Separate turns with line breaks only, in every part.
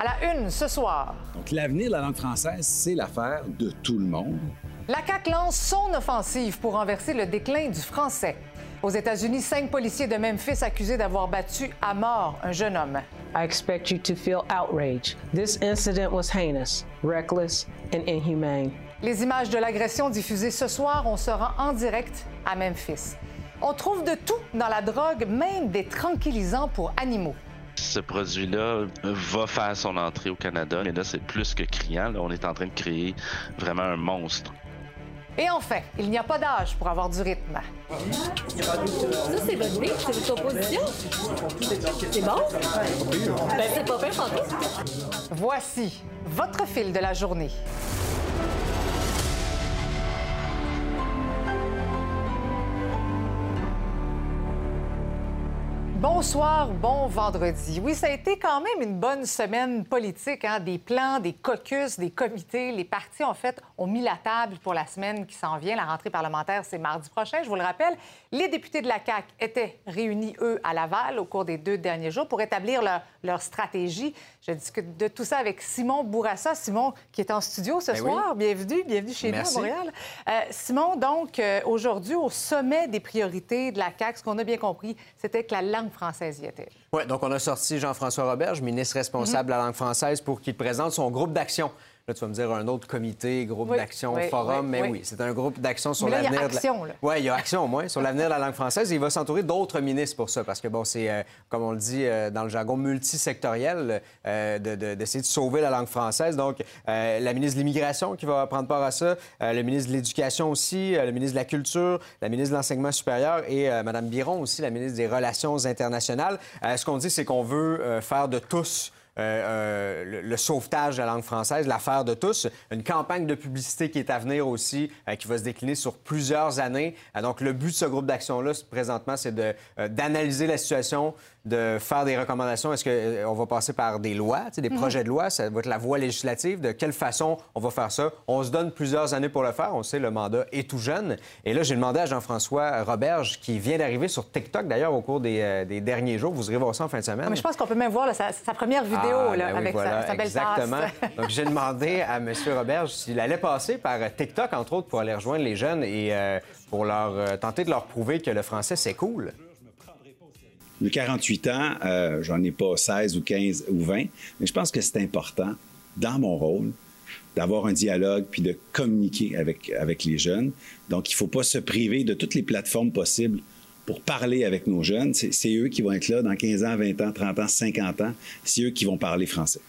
À la une ce soir.
Donc, l'avenir de la langue française, c'est l'affaire de tout le monde.
La CAQ lance son offensive pour renverser le déclin du français. Aux États-Unis, cinq policiers de Memphis accusés d'avoir battu à mort un jeune homme.
I expect you to feel outrage. This incident was heinous, reckless, and inhumane.
Les images de l'agression diffusées ce soir, on se rend en direct à Memphis. On trouve de tout dans la drogue, même des tranquillisants pour animaux.
Ce produit-là va faire son entrée au Canada, mais là, c'est plus que criant. Là, on est en train de créer vraiment un monstre.
Et enfin, il n'y a pas d'âge pour avoir du rythme.
Ça, c'est votre idée, c'est votre opposition. C'est bon? Ben, c'est pas pire.
Voici votre fil de la journée. Bonsoir, bon vendredi. Oui, ça a été quand même une bonne semaine politique, hein? des plans, des caucus, des comités. Les partis, en fait, ont mis la table pour la semaine qui s'en vient. La rentrée parlementaire, c'est mardi prochain, je vous le rappelle. Les députés de la CAQ étaient réunis, eux, à Laval au cours des deux derniers jours pour établir leur, leur stratégie. Je discute de tout ça avec Simon Bourassa. Simon, qui est en studio ce
Ben oui.
soir. Bienvenue, bienvenue chez
Merci.
nous à Montréal. Euh, Simon, donc, euh, aujourd'hui, au sommet des priorités de la CAQ, ce qu'on a bien compris, c'était que la langue française y était.
Oui, donc on a sorti Jean-François Roberge, ministre responsable de la langue française, pour qu'il présente son groupe d'action. Là, tu vas me dire un autre comité, groupe
Oui,
d'action,
oui,
forum,
oui,
mais
oui.
c'est un groupe d'action sur
Mais là, il y a
l'avenir. de la-
action, là.
Oui, il y a action au moins sur l'avenir de la langue française. Et il va s'entourer d'autres ministres pour ça, parce que, bon, c'est, euh, comme on le dit euh, dans le jargon multisectoriel, euh, de- de- d'essayer de, sauver la langue française. Donc, euh, la ministre de l'Immigration qui va prendre part à ça, le ministre de l'Éducation aussi, le ministre de la Culture, la ministre de l'Enseignement supérieur et Mme Biron aussi, la ministre des Relations internationales. Ce qu'on dit, c'est qu'on veut faire de tous euh, euh, le, le sauvetage de la langue française, l'affaire de tous. Une campagne de publicité qui est à venir aussi, euh, qui va se décliner sur plusieurs années. Euh, donc, le but de ce groupe d'action-là, présentement, c'est d'analyser la situation, de faire des recommandations? Est-ce qu'on va passer par des lois, des projets de loi? Ça va être la voie législative? De quelle façon on va faire ça? On se donne plusieurs années pour le faire. On sait, le mandat est tout jeune. Et là, j'ai demandé à Jean-François Roberge, qui vient d'arriver sur TikTok, d'ailleurs, au cours des, euh, des derniers jours. Vous irez voir ça en fin de semaine.
Ah, mais je pense qu'on peut même voir là, sa, sa première vidéo
Ah,
là,
ben oui,
avec sa-
voilà,
sa, belle
exactement.
passe.
Donc, j'ai demandé à M. Roberge s'il allait passer par euh, TikTok, entre autres, pour aller rejoindre les jeunes et euh, pour leur euh, tenter de leur prouver que le français, c'est cool.
J'ai 48 ans, euh, j'en ai pas 16 ou 15 ou 20, mais je pense que c'est important, dans mon rôle, d'avoir un dialogue puis de communiquer avec, avec les jeunes. Donc, il ne faut pas se priver de toutes les plateformes possibles pour parler avec nos jeunes. C'est c'est eux qui vont être là dans 15 ans, 20 ans, 30 ans, 50 ans. C'est eux qui vont parler français.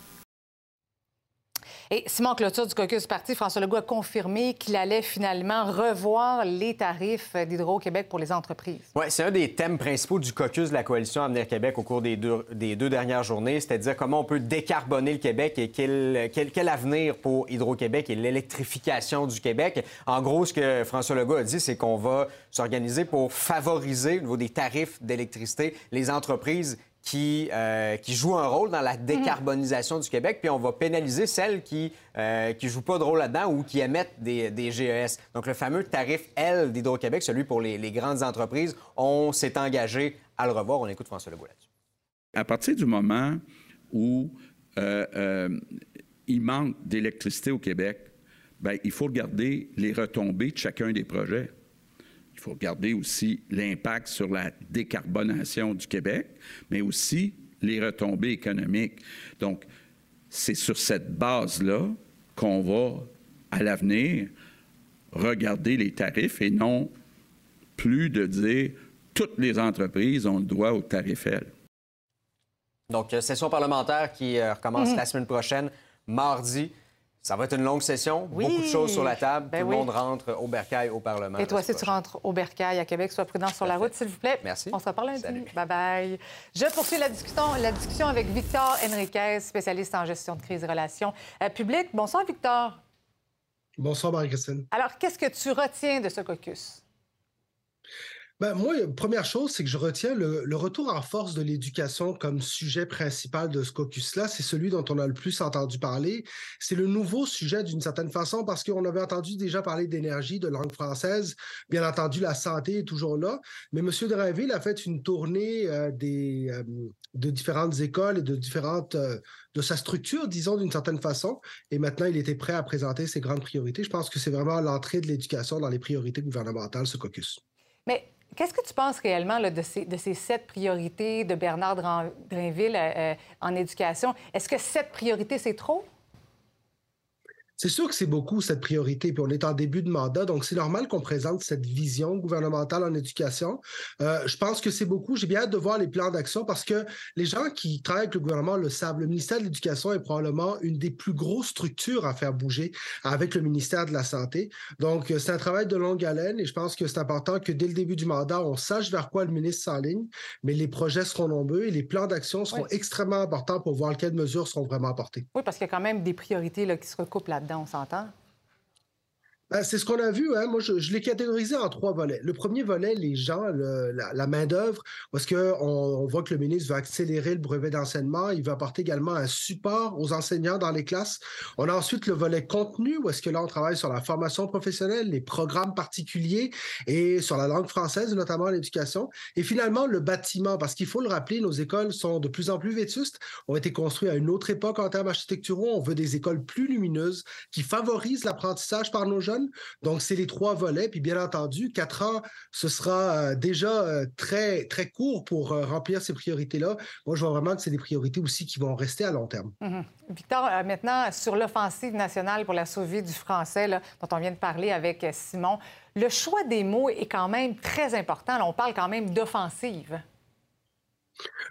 Et Simon Clôture du caucus parti, François Legault a confirmé qu'il allait finalement revoir les tarifs d'Hydro-Québec pour les entreprises.
Oui, c'est un des thèmes principaux du caucus de la coalition Avenir Québec au cours des deux, dernières journées, c'est-à-dire comment on peut décarboner le Québec et quel, quel, quel avenir pour Hydro-Québec et l'électrification du Québec. En gros, ce que François Legault a dit, c'est qu'on va s'organiser pour favoriser au niveau des tarifs d'électricité les entreprises qui, euh, qui jouent un rôle dans la décarbonisation du Québec, puis on va pénaliser celles qui ne jouent pas de rôle là-dedans ou qui émettent des, des GES. Donc, le fameux tarif L d'Hydro-Québec, celui pour les, les grandes entreprises, on s'est engagé à le revoir. On écoute François Legault là-dessus.
À partir du moment où euh, euh, il manque d'électricité au Québec, ben, il faut regarder les retombées de chacun des projets. Il faut regarder aussi l'impact sur la décarbonation du Québec, mais aussi les retombées économiques. Donc, c'est sur cette base-là qu'on va, à l'avenir, regarder les tarifs et non plus de dire toutes les entreprises ont le droit au tarif L.
Donc, euh, session parlementaire qui euh, recommence la semaine prochaine, mardi. Ça va être une longue session,
Oui.
beaucoup de choses sur la table.
Ben
Tout
oui.
le monde rentre au bercail au Parlement.
Et toi,
la
si
semaine
tu rentres au Bercail à Québec, sois prudent sur la route, s'il vous plaît.
Merci.
On se reparle lundi.
Salut.
Bye-bye. Je poursuis la discussion, la discussion avec Victor Henriquez, spécialiste en gestion de crise et relations euh, publiques. Bonsoir, Victor.
Bonsoir, Marie-Christine.
Alors, qu'est-ce que tu retiens de ce caucus?
Ben, moi, première chose, c'est que je retiens le, retour en force de l'éducation comme sujet principal de ce caucus-là. C'est celui dont on a le plus entendu parler. C'est le nouveau sujet d'une certaine façon parce qu'on avait entendu déjà parler d'énergie, de langue française. Bien entendu, la santé est toujours là. Mais M. Drainville a fait une tournée euh, des, euh, de différentes écoles et de différentes euh, de sa structure, disons, d'une certaine façon. Et maintenant, il était prêt à présenter ses grandes priorités. Je pense que c'est vraiment l'entrée de l'éducation dans les priorités gouvernementales, ce caucus.
Mais qu'est-ce que tu penses réellement de, ces, de ces sept priorités de Bernard Drainville euh, euh, en éducation? Est-ce que sept priorités, c'est trop?
C'est sûr que c'est beaucoup cette priorité, puis on est en début de mandat, donc c'est normal qu'on présente cette vision gouvernementale en éducation. Euh, je pense que c'est beaucoup. J'ai bien hâte de voir les plans d'action parce que les gens qui travaillent avec le gouvernement le savent. Le ministère de l'Éducation est probablement une des plus grosses structures à faire bouger avec le ministère de la Santé. Donc, euh, c'est un travail de longue haleine et je pense que c'est important que dès le début du mandat, on sache vers quoi le ministre s'enligne, mais les projets seront nombreux et les plans d'action seront
Oui.
extrêmement importants pour voir quelles mesures seront vraiment apportées.
Oui, parce qu'il y a quand même des priorités là, qui se recoupent là-dedans, on s'entend?
Ben, c'est ce qu'on a vu. Hein. Moi, je, l'ai catégorisé en trois volets. Le premier volet, les gens, la, main-d'œuvre, parce qu'on on voit que le ministre veut accélérer le brevet d'enseignement. Il veut apporter également un support aux enseignants dans les classes. On a ensuite le volet contenu, où est-ce que là, on travaille sur la formation professionnelle, les programmes particuliers et sur la langue française, notamment l'éducation. Et finalement, le bâtiment, parce qu'il faut le rappeler, nos écoles sont de plus en plus vétustes, ont été construites à une autre époque en termes architecturaux. On veut des écoles plus lumineuses qui favorisent l'apprentissage par nos jeunes. Donc, c'est les trois volets. Puis, bien entendu, quatre ans, ce sera euh, déjà euh, très, très court pour euh, remplir ces priorités-là. Moi, je vois vraiment que c'est des priorités aussi qui vont rester à long terme.
Mhm. Victor, maintenant, sur l'offensive nationale pour la survie du français, dont on vient de parler avec Simon, le choix des mots est quand même très important. On parle quand même d'offensive.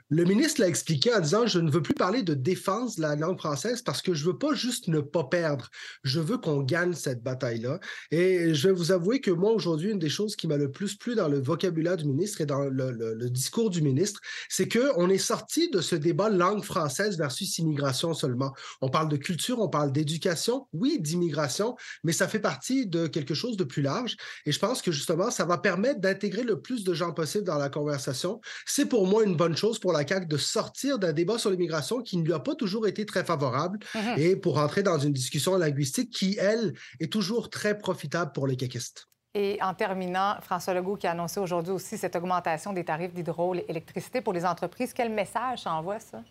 Le ministre l'a expliqué en disant Je ne veux plus parler de défense de la langue française parce que je veux pas juste ne pas perdre. Je veux qu'on gagne cette bataille-là. Et je vais vous avouer que moi, aujourd'hui, une des choses qui m'a le plus plu dans le vocabulaire du ministre et dans le discours du ministre, c'est qu'on est sorti de ce débat langue française versus immigration seulement. On parle de culture, on parle d'éducation, oui, d'immigration, mais ça fait partie de quelque chose de plus large. Et je pense que justement, ça va permettre d'intégrer le plus de gens possible dans la conversation. C'est pour moi une bonne chose pour la CAQ de sortir d'un débat sur l'immigration qui ne lui a pas toujours été très favorable
Mhm.
et pour entrer dans une discussion linguistique qui, elle, est toujours très profitable pour les caquistes.
Et en terminant, François Legault qui a annoncé aujourd'hui aussi cette augmentation des tarifs d'hydroélectricité pour les entreprises. Quel message ça envoie, ça?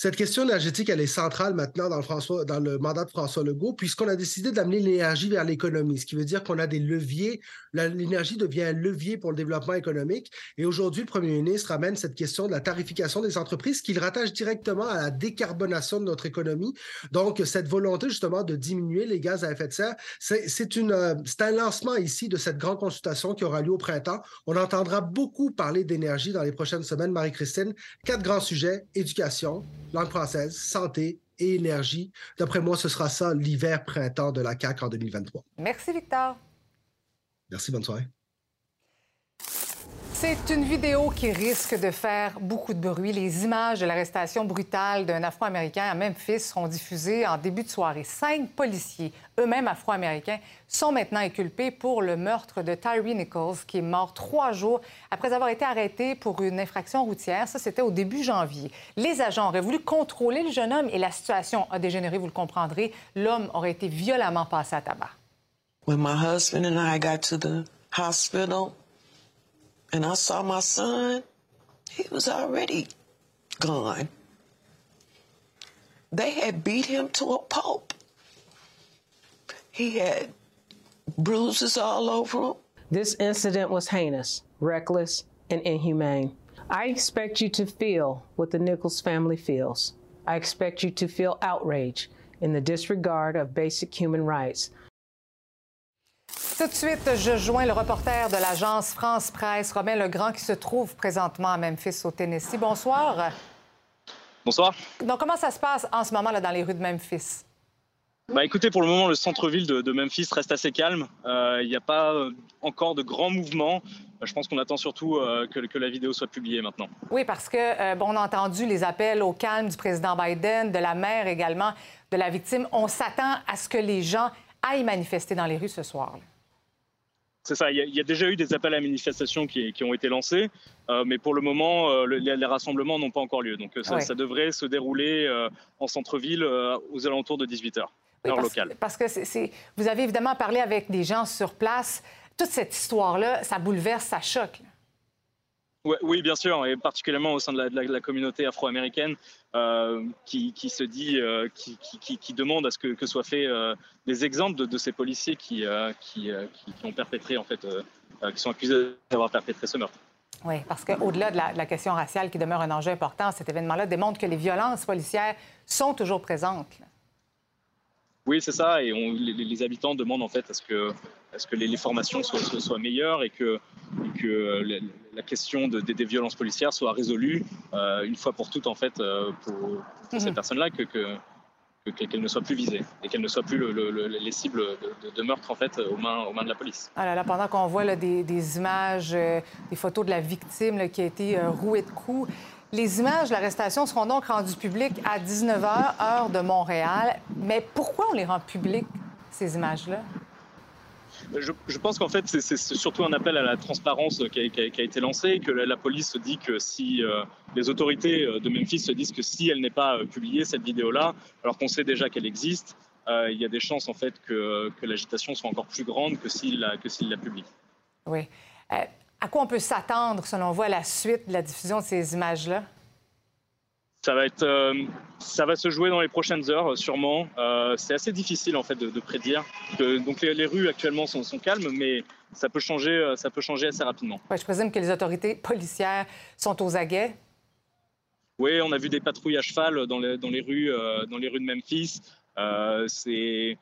Cette question énergétique, elle est centrale maintenant dans le, mandat de François Legault, puisqu'on a décidé d'amener l'énergie vers l'économie, ce qui veut dire qu'on a des leviers. L'énergie devient un levier pour le développement économique. Et aujourd'hui, le premier ministre amène cette question de la tarification des entreprises qu'il rattache directement à la décarbonation de notre économie. Donc, cette volonté justement de diminuer les gaz à effet de serre, c'est euh, c'est un lancement ici de cette grande consultation qui aura lieu au printemps. On entendra beaucoup parler d'énergie dans les prochaines semaines, Marie-Christine. Quatre grands sujets, éducation, langue française, santé et énergie. D'après moi, ce sera ça l'hiver-printemps de la CAQ en 2023.
Merci, Victor.
Merci, bonne soirée.
C'est une vidéo qui risque de faire beaucoup de bruit. Les images de l'arrestation brutale d'un Afro-Américain à Memphis seront diffusées en début de soirée. Cinq policiers, eux-mêmes Afro-Américains, sont maintenant inculpés pour le meurtre de Tyree Nichols, qui est mort trois jours après avoir été arrêté pour une infraction routière. Ça, c'était au début janvier. Les agents auraient voulu contrôler le jeune homme et la situation a dégénéré, vous le comprendrez. L'homme aurait été violemment passé à tabac.
When my husband and I got to the hospital and I saw my son, he was already gone. They had beat him to a pulp. He had bruises all over him.
This incident was heinous, reckless, and inhumane. I expect you to feel what the Nichols family feels. I expect you to feel outrage in the disregard of basic human rights.
Tout de suite, je joins le reporter de l'agence France Presse, Romain Legrand, qui se trouve présentement à Memphis, au Tennessee. Bonsoir.
Bonsoir.
Donc, comment ça se passe en ce moment là, dans les rues de Memphis?
Bah écoutez, pour le moment, le centre-ville de, Memphis reste assez calme. Euh, il n'y a pas euh, encore de grands mouvements. Euh, je pense qu'on attend surtout que, que, la vidéo soit publiée maintenant.
Oui, parce que bon, on a entendu les appels au calme du président Biden, de la mère également, de la victime. On s'attend à ce que les gens aillent manifester dans les rues ce soir.
C'est ça. Il y, a, déjà eu des appels à manifestation qui, qui ont été lancés, mais pour le moment, les, rassemblements n'ont pas encore lieu. Donc ça, ça devrait se dérouler en centre-ville aux alentours de 18 h
parce, que vous avez évidemment parlé avec des gens sur place. Toute cette histoire-là, ça bouleverse, ça choque.
Oui, bien sûr, et particulièrement au sein de la, communauté afro-américaine euh, qui, se dit, euh, qui, demande à ce que, soient faits euh, des exemples de, ces policiers qui, ont perpétré, en fait, qui sont accusés d'avoir perpétré ce meurtre.
Oui, parce qu'au-delà de, de la, question raciale qui demeure un enjeu important, cet événement-là démontre que les violences policières sont toujours présentes.
Oui, c'est ça. Et les, habitants demandent en fait à ce que, que les, formations soient, meilleures et que, que la question des violences policières soit résolue euh, une fois pour toutes en fait euh, pour, ces mhm. personnes-là que, qu'elles ne soient plus visées et qu'elles ne soient plus les cibles de, meurtre en fait aux mains, aux mains de la police.
Ah là pendant qu'on voit des, images, euh, des photos de la victime qui a été rouée de coups, les images de l'arrestation seront donc rendues publiques à 19h, heure de Montréal. Mais pourquoi on les rend publiques, ces images-là?
Je, pense qu'en fait, c'est surtout un appel à la transparence qui a, été lancé, que la, police se dit que si euh, les autorités euh, de Memphis se disent que si elle n'est pas euh, publiée, cette vidéo-là, alors qu'on sait déjà qu'elle existe, il y a des chances en fait que, l'agitation soit encore plus grande que s'il la, que la publie.
Oui. À quoi on peut s'attendre, selon vous, à la suite de la diffusion de ces images-là?
Ça va, être, euh, ça va se jouer dans les prochaines heures, sûrement. Euh, c'est assez difficile, en fait, de, prédire. donc, les, rues, actuellement, sont, calmes, mais ça peut changer, euh, ça peut changer assez rapidement.
je présume que les autorités policières sont aux aguets.
Oui, on a vu des patrouilles à cheval dans les, dans les rues, dans les rues de Memphis. c'est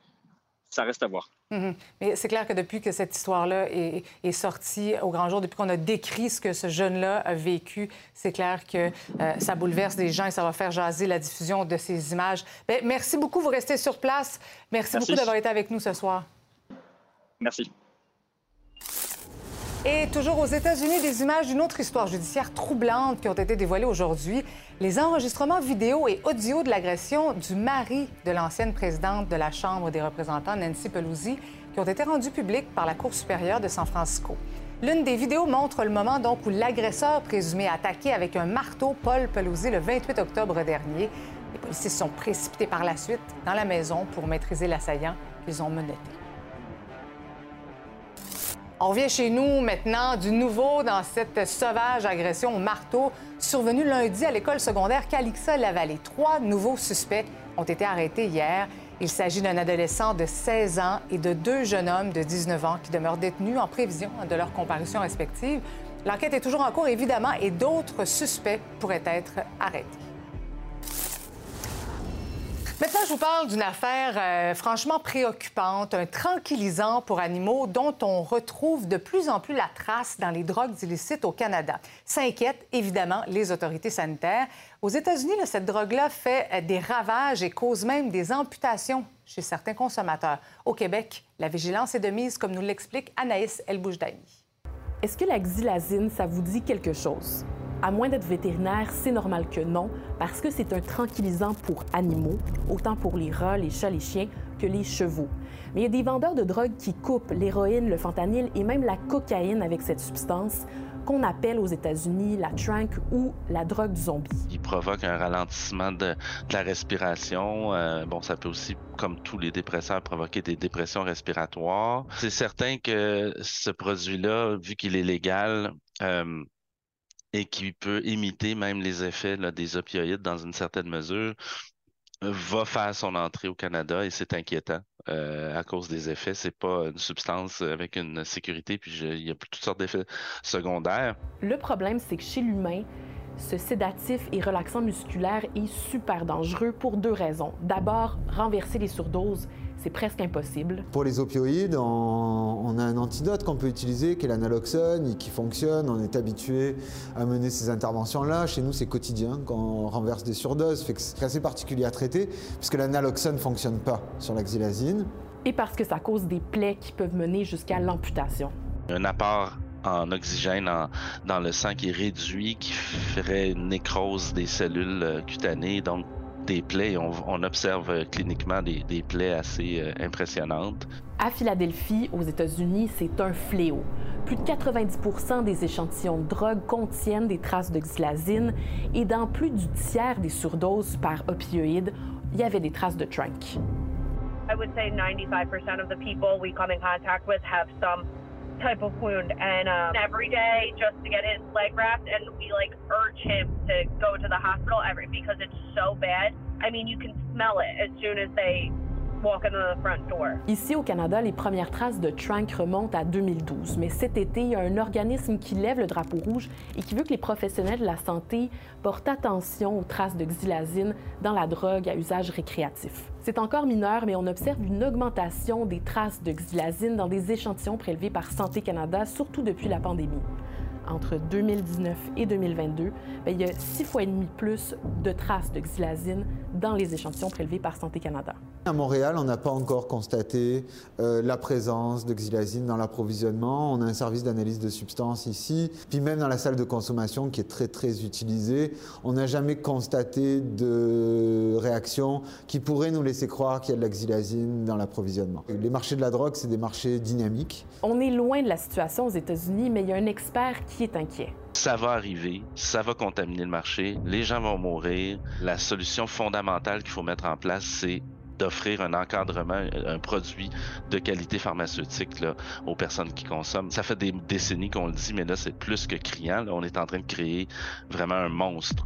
ça reste à voir.
Mhm. Mais c'est clair que depuis que cette histoire-là est, sortie au grand jour, depuis qu'on a décrit ce que ce jeune-là a vécu, c'est clair que euh, ça bouleverse des gens et ça va faire jaser la diffusion de ces images. Bien, merci beaucoup, vous restez sur place. merci. beaucoup d'avoir été avec nous ce soir.
Merci.
Et toujours aux États-Unis, des images d'une autre histoire judiciaire troublante qui ont été dévoilées aujourd'hui. Les enregistrements vidéo et audio de l'agression du mari de l'ancienne présidente de la Chambre des représentants, Nancy Pelosi, qui ont été rendus publics par la Cour supérieure de San Francisco. L'une des vidéos montre le moment donc où l'agresseur présumé a attaqué avec un marteau Paul Pelosi le 28 octobre dernier. Les policiers se sont précipités par la suite dans la maison pour maîtriser l'assaillant qu'ils ont menotté. On revient chez nous maintenant du nouveau dans cette sauvage agression au marteau survenue lundi à l'école secondaire Calixa-la-Vallée. Trois nouveaux suspects ont été arrêtés hier. Il s'agit d'un adolescent de 16 ans et de deux jeunes hommes de 19 ans qui demeurent détenus en prévision de leur comparution respective. L'enquête est toujours en cours, évidemment, et d'autres suspects pourraient être arrêtés. Maintenant, je vous parle d'une affaire euh, franchement préoccupante, un tranquillisant pour animaux dont on retrouve de plus en plus la trace dans les drogues illicites au Canada. Ça évidemment les autorités sanitaires. Aux États-Unis, cette drogue-là fait euh, des ravages et cause même des amputations chez certains consommateurs. Au Québec, la vigilance est de mise, comme nous l'explique Anaïs Elboujdani.
Est-ce que la xylazine, ça vous dit quelque chose? À moins d'être vétérinaire, c'est normal que non, parce que c'est un tranquillisant pour animaux, autant pour les rats, les chats, les chiens que les chevaux. Mais il y a des vendeurs de drogue qui coupent l'héroïne, le fentanyl et même la cocaïne avec cette substance qu'on appelle aux États-Unis la trank ou la drogue zombie.
Il provoque un ralentissement de, la respiration. Euh, bon, ça peut aussi, comme tous les dépresseurs, provoquer des dépressions respiratoires. C'est certain que ce produit-là, vu qu'il est légal, euh, et qui peut imiter même les effets des opioïdes dans une certaine mesure, va faire son entrée au Canada et c'est inquiétant euh, à cause des effets. C'est pas une substance avec une sécurité, puis il y a toutes sortes d'effets secondaires.
Le problème, c'est que chez l'humain, ce sédatif et relaxant musculaire est super dangereux pour deux raisons. D'abord, renverser les surdoses c'est presque impossible.
Pour les opioïdes, on, a un antidote qu'on peut utiliser qui est l'analoxone, qui fonctionne. On est habitué à mener ces interventions-là. Chez nous, c'est quotidien quand on renverse des surdoses. c'est assez particulier à traiter puisque l'analoxone ne fonctionne pas sur la xylazine.
Et parce que ça cause des plaies qui peuvent mener jusqu'à l'amputation.
Un apport en oxygène dans le sang qui est réduit, qui ferait une nécrose des cellules euh, cutanées, donc des plaies. On, observe euh, cliniquement des, plaies assez euh, impressionnantes.
À Philadelphie, aux États-Unis, c'est un fléau. Plus de 90 des échantillons de drogue contiennent des traces de xylazine et dans plus du tiers des surdoses par opioïdes, il y avait des traces de trunk.
I would say 95% of the people we come in contact with have some type of wound and um, every day just to get his leg wrapped and we like urge him to go to the hospital every because it's so bad. I mean, you can smell it as soon as they
Ici au Canada, les premières traces de Trank remontent à 2012, mais cet été, il y a un organisme qui lève le drapeau rouge et qui veut que les professionnels de la santé portent attention aux traces de xylazine dans la drogue à usage récréatif. C'est encore mineur, mais on observe une augmentation des traces de xylazine dans des échantillons prélevés par Santé Canada, surtout depuis la pandémie entre 2019 et 2022, ben, il y a six fois et demi plus de traces de xylazine dans les échantillons prélevés par Santé Canada.
À Montréal, on n'a pas encore constaté euh, la présence de xylazine dans l'approvisionnement. On a un service d'analyse de substances ici. Puis même dans la salle de consommation qui est très très utilisée, on n'a jamais constaté de réaction qui pourrait nous laisser croire qu'il y a de la xylazine dans l'approvisionnement. Les marchés de la drogue, c'est des marchés dynamiques.
On est loin de la situation aux États-Unis, mais il y a un expert qui
Ça va arriver, ça va contaminer le marché, les gens vont mourir. La solution fondamentale qu'il faut mettre en place, c'est d'offrir un encadrement, un produit de qualité pharmaceutique aux personnes qui consomment. Ça fait des décennies qu'on le dit, mais là, c'est plus que criant. On est en train de créer vraiment un monstre.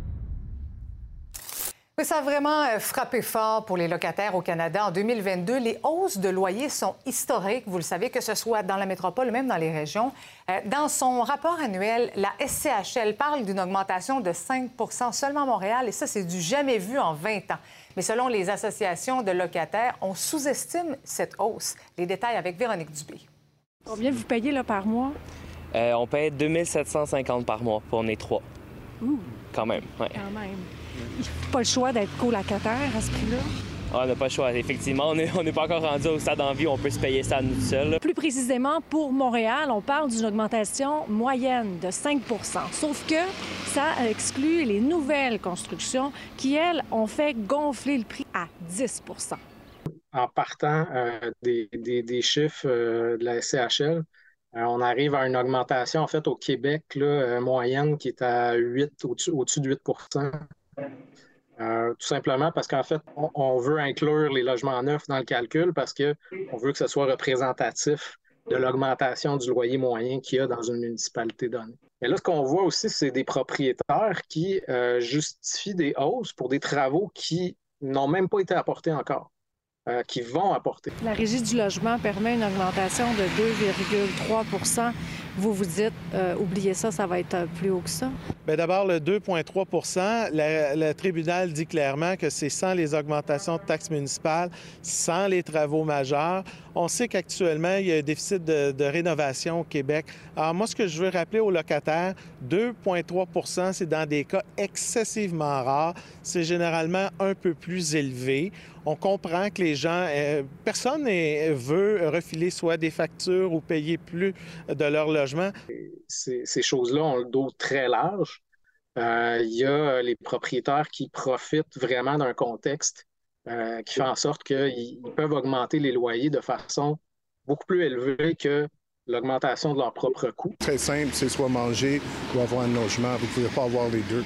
Ça a vraiment euh, frappé fort pour les locataires au Canada en 2022. Les hausses de loyers sont historiques, vous le savez, que ce soit dans la métropole ou même dans les régions. Euh, dans son rapport annuel, la SCHL parle d'une augmentation de 5% seulement à Montréal, et ça, c'est du jamais vu en 20 ans. Mais selon les associations de locataires, on sous-estime cette hausse. Les détails avec Véronique Dubé.
Combien vous payez là, par mois?
Euh, on paye 2750 par mois pour les trois.
Ouh.
Quand même,
Quand même pas le choix d'être colocataire à ce prix-là.
Ah, on n'a pas le choix. Effectivement, on n'est pas encore rendu au stade d'envie où on peut se payer ça nous seuls.
Plus précisément, pour Montréal, on parle d'une augmentation moyenne de 5% Sauf que ça exclut les nouvelles constructions qui, elles, ont fait gonfler le prix à 10%
En partant euh, des, chiffres euh, de la SCHL, euh, on arrive à une augmentation, en fait, au Québec, là, moyenne qui est à 8, au-dessus de 8 euh, tout simplement parce qu'en fait, on, veut inclure les logements neufs dans le calcul parce qu'on veut que ce soit représentatif de l'augmentation du loyer moyen qu'il y a dans une municipalité donnée. Mais là, ce qu'on voit aussi, c'est des propriétaires qui euh, justifient des hausses pour des travaux qui n'ont même pas été apportés encore. Euh, qui vont apporter.
La régie du logement permet une augmentation de 2,3 Vous vous dites, euh, oubliez ça, ça va être euh, plus haut que ça?
Bien, d'abord, le 2,3% le tribunal dit clairement que c'est sans les augmentations de taxes municipales, sans les travaux majeurs. On sait qu'actuellement, il y a un déficit de, rénovation au Québec. Alors, moi, ce que je veux rappeler aux locataires, 2,3% c'est dans des cas excessivement rares. C'est généralement un peu plus élevé on comprend que les gens, euh, personne ne veut refiler soit des factures ou payer plus de leur
Ces, choses-là ont le dos très large. Euh, il y a les propriétaires qui profitent vraiment d'un contexte euh, qui fait en sorte qu'ils peuvent augmenter les loyers de façon beaucoup plus élevée que l'augmentation de leur propre coût.
Très simple, c'est soit manger ou avoir un logement. Vous ne pouvez pas avoir les deux.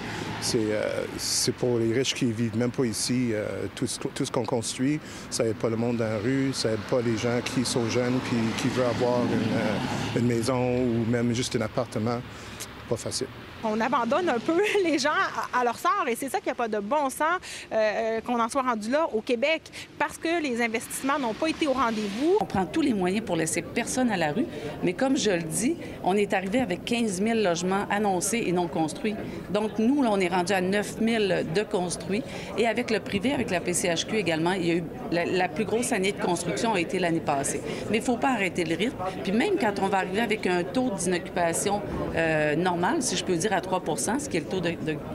Euh, c'est pour les riches qui vivent même pas ici. Euh, tout, ce qu'on construit, ça n'aide pas le monde dans la rue, ça n'aide pas les gens qui sont jeunes puis qui veulent avoir une, euh, une maison ou même juste un appartement. Pas facile.
On abandonne un peu les gens à, leur sort et c'est ça qu'il n'y a pas de bon sens euh, qu'on en soit rendu là au Québec parce que les investissements n'ont pas été au rendez-vous.
On prend tous les moyens pour laisser personne à la rue, mais comme je le dis, on est arrivé avec 15 000 logements annoncés et non construits. Donc nous, là, on est rendu à 9 000 de construits et avec le privé, avec la PCHQ également, il y a eu la, plus grosse année de construction a été l'année passée. Mais il ne faut pas arrêter le rythme. Puis même quand on va arriver avec un taux d'inoccupation euh, normal, si je peux dire à 3% ce qui est le taux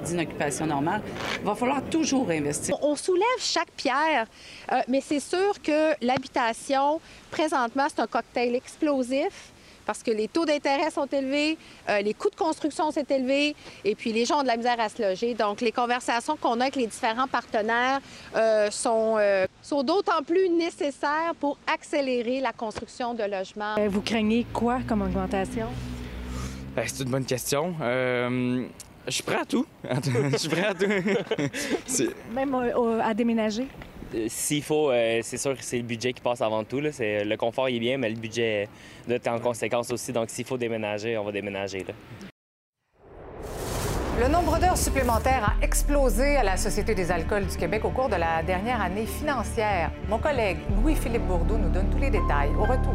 d'inoccupation normal, il va falloir toujours investir.
On soulève chaque pierre, euh, mais c'est sûr que l'habitation, présentement, c'est un cocktail explosif parce que les taux d'intérêt sont élevés, euh, les coûts de construction sont élevés, et puis les gens ont de la misère à se loger. Donc, les conversations qu'on a avec les différents partenaires euh, sont, sont d'autant plus nécessaires pour accélérer la construction de logements.
Vous craignez quoi comme augmentation?
Ben, c'est une bonne question. Euh, je suis prêt à tout. Je suis prêt à tout.
Même à déménager?
Euh, s'il faut, euh, c'est sûr que c'est le budget qui passe avant tout. Là. Le confort il est bien, mais le budget est en conséquence aussi. Donc s'il faut déménager, on va déménager.
Le nombre d'heures supplémentaires a explosé à la Société des alcools du Québec au cours de la dernière année financière. Mon collègue Louis-Philippe Bourdeau nous donne tous les détails au retour.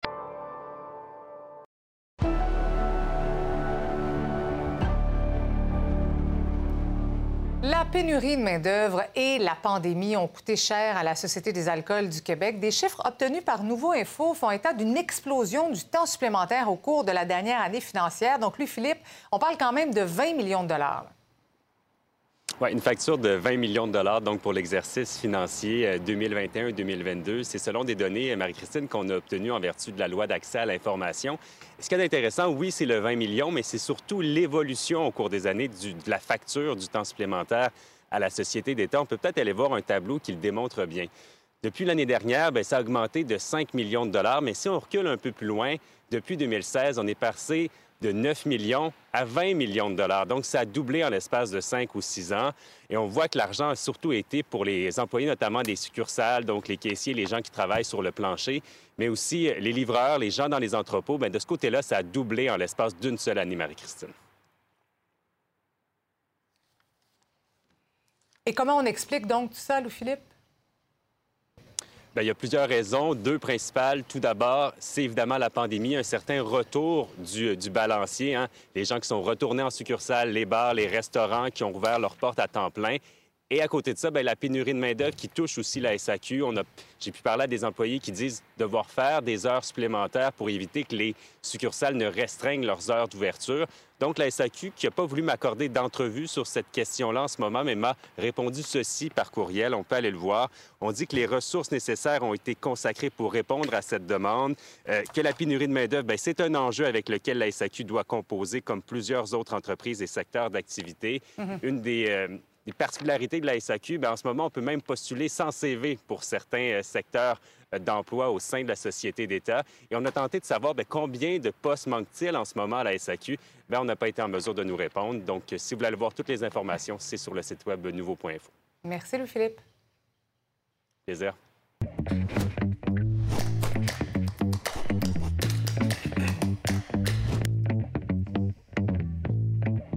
Pénurie de main-d'œuvre et la pandémie ont coûté cher à la Société des alcools du Québec. Des chiffres obtenus par Nouveau Info font état d'une explosion du temps supplémentaire au cours de la dernière année financière. Donc, lui, Philippe, on parle quand même de 20 millions de dollars.
Une facture de 20 millions de dollars donc pour l'exercice financier 2021-2022. Euh, C'est selon des données, euh, Marie-Christine, qu'on a obtenues en vertu de la loi d'accès à l'information. Ce qui est intéressant, oui, c'est le 20 millions, mais c'est surtout l'évolution au cours des années de la facture du temps supplémentaire à la Société d'État. On peut peut-être aller voir un tableau qui le démontre bien. Depuis l'année dernière, bien, ça a augmenté de 5 millions de dollars, mais si on recule un peu plus loin, depuis 2016, on est passé de 9 millions à 20 millions de dollars. Donc, ça a doublé en l'espace de 5 ou 6 ans. Et on voit que l'argent a surtout été pour les employés, notamment des succursales, donc les caissiers, les gens qui travaillent sur le plancher, mais aussi les livreurs, les gens dans les entrepôts. Bien, de ce côté-là, ça a doublé en l'espace d'une seule année, Marie-Christine.
Et comment on explique donc tout ça, Louis-Philippe?
Bien, il y a plusieurs raisons. Deux principales. Tout d'abord, c'est évidemment la pandémie, un certain retour du, balancier. Hein. Les gens qui sont retournés en succursale, les bars, les restaurants qui ont ouvert leurs portes à temps plein. Et à côté de ça, bien, la pénurie de main-d'œuvre qui touche aussi la SAQ. On a... J'ai pu parler à des employés qui disent devoir faire des heures supplémentaires pour éviter que les succursales ne restreignent leurs heures d'ouverture. Donc, la SAQ, qui n'a pas voulu m'accorder d'entrevue sur cette question-là en ce moment, mais m'a répondu ceci par courriel. On peut aller le voir. On dit que les ressources nécessaires ont été consacrées pour répondre à cette demande, euh, que la pénurie de main-d'œuvre, ben, c'est un enjeu avec lequel la SAQ doit composer, comme plusieurs autres entreprises et secteurs d'activité. Mm-hmm. Une des. Euh, particularités de la SAQ, bien, en ce moment, on peut même postuler sans CV pour certains euh, secteurs d'emploi au sein de la société d'État. Et on a tenté de savoir bien, combien de postes manque-t-il en ce moment à la SAQ. Bien, on n'a pas été en mesure de nous répondre. Donc, si vous voulez aller voir toutes les informations, c'est sur le site web nouveau.info.
Merci, Louis-Philippe.
Plaisir.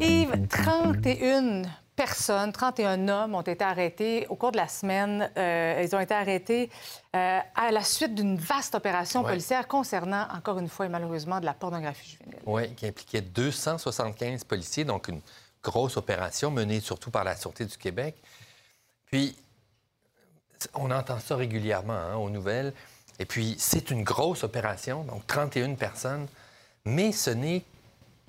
Yves, 31 personnes, 31 hommes ont été arrêtés au cours de la semaine. Euh, ils ont été arrêtés euh, à la suite d'une vaste opération policière concernant, encore une fois et malheureusement, de la pornographie juvénile.
Oui, qui impliquait 275 policiers, donc une grosse opération menée surtout par la Sûreté du Québec. Puis, on entend ça régulièrement hein, aux nouvelles. Et puis, c'est une grosse opération, donc 31 personnes, mais ce n'est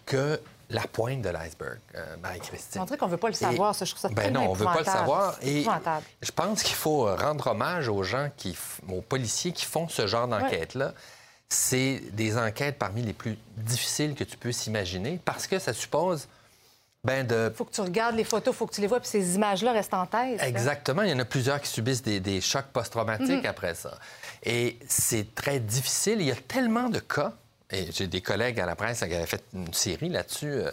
que la pointe de l'iceberg, euh, Marie-Christine.
On dirait qu'on ne veut pas le savoir, ça. Je trouve ça
ben non, on ne veut pas le savoir. Et je pense qu'il faut rendre hommage aux gens, qui, aux policiers qui font ce genre d'enquête-là. c'est des enquêtes parmi les plus difficiles que tu peux s'imaginer parce que ça suppose ben de...
faut que tu regardes les photos, faut que tu les vois, puis ces images-là restent en tête.
Exactement. Il y en a plusieurs qui subissent des, des chocs post-traumatiques
Mhm.
après ça. Et c'est très difficile. Il y a tellement de cas. Et j'ai des collègues à la presse qui avaient fait une série là-dessus. euh,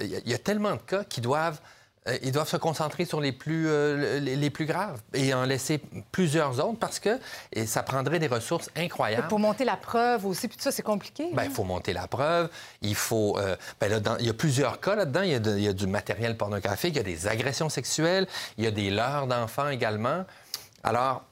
Il y, a- il y a tellement de cas qui doivent, euh, ils doivent se concentrer sur les plus, euh, les, plus graves et en laisser plusieurs autres parce que et ça prendrait des ressources incroyables.
Pour monter la preuve aussi, puis tout ça, c'est compliqué. Hein?
il faut monter la preuve. Il faut. euh, ben là, dans- il y a plusieurs cas là-dedans. Il y, a de- il y a du matériel pornographique, il y a des agressions sexuelles, il y a des leurres d'enfants également. Alors,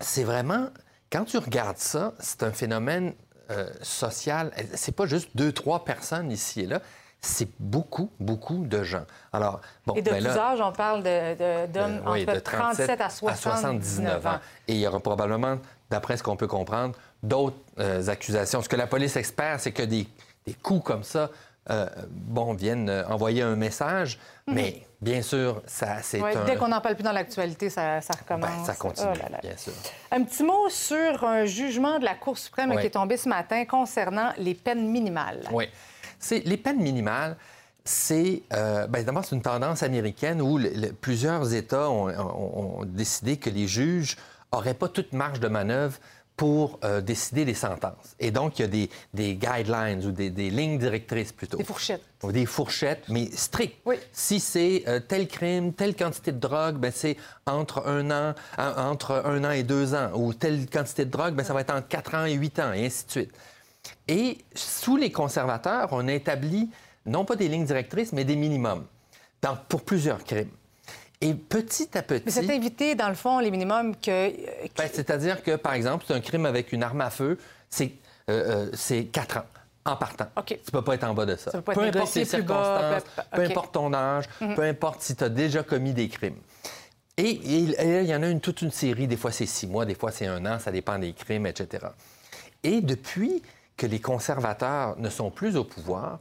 c'est vraiment. Quand tu regardes ça, c'est un phénomène euh, social. C'est pas juste deux, trois personnes ici et là. C'est beaucoup, beaucoup de gens. Alors, bon,
Et de
ben
tous
là,
âges, on parle de- de- d'hommes
euh, oui,
entre
de
37 à 79 ans.
Et il y aura probablement, d'après ce qu'on peut comprendre, d'autres euh, accusations. Ce que la police espère, c'est que des, des coups comme ça, euh, bon, viennent euh, envoyer un message. Mais bien sûr, ça, c'est
Ouais,
un...
Mhm. Dès qu'on n'en parle plus dans l'actualité, ça, ça recommence.
Ben, ça continue,
Oh là là.
bien sûr.
Un petit mot sur un jugement de la Cour suprême
Oui.
qui est tombé ce matin concernant les peines minimales.
Oui. C'est, les peines minimales, c'est. euh, ben, d'abord, c'est une tendance américaine où le- le- plusieurs États ont, ont- ont décidé que les juges n'auraient pas toute marge de manœuvre pour euh, décider des sentences. Et donc, il y a des, des guidelines ou des, des lignes directrices plutôt.
Des fourchettes.
Ou Des fourchettes, mais strictes. Si c'est euh, tel crime, telle quantité de drogue, ben c'est entre un an, en- entre un an et deux ans. Ou telle quantité de drogue, ben ça va être entre quatre ans et huit ans, et ainsi de suite. Et sous les conservateurs, on a établi non pas des lignes directrices, mais des minimums dans- pour plusieurs crimes. Et petit à petit...
Mais c'est invité, dans le fond, les minimums que.
Ben, C'est-à-dire que, par exemple, c'est un crime avec une arme à feu, c'est euh, euh, c'est quatre ans en partant. Tu ne peux pas être en bas de ça.
Ça
peu importe les
bas,
circonstances,
peu-
importe ton âge,
Mhm.
peu importe si tu as déjà commis des crimes. Et il y en a une, toute une série, des fois c'est six mois, des fois c'est un an, ça dépend des crimes, etc. Et depuis que les conservateurs ne sont plus au pouvoir,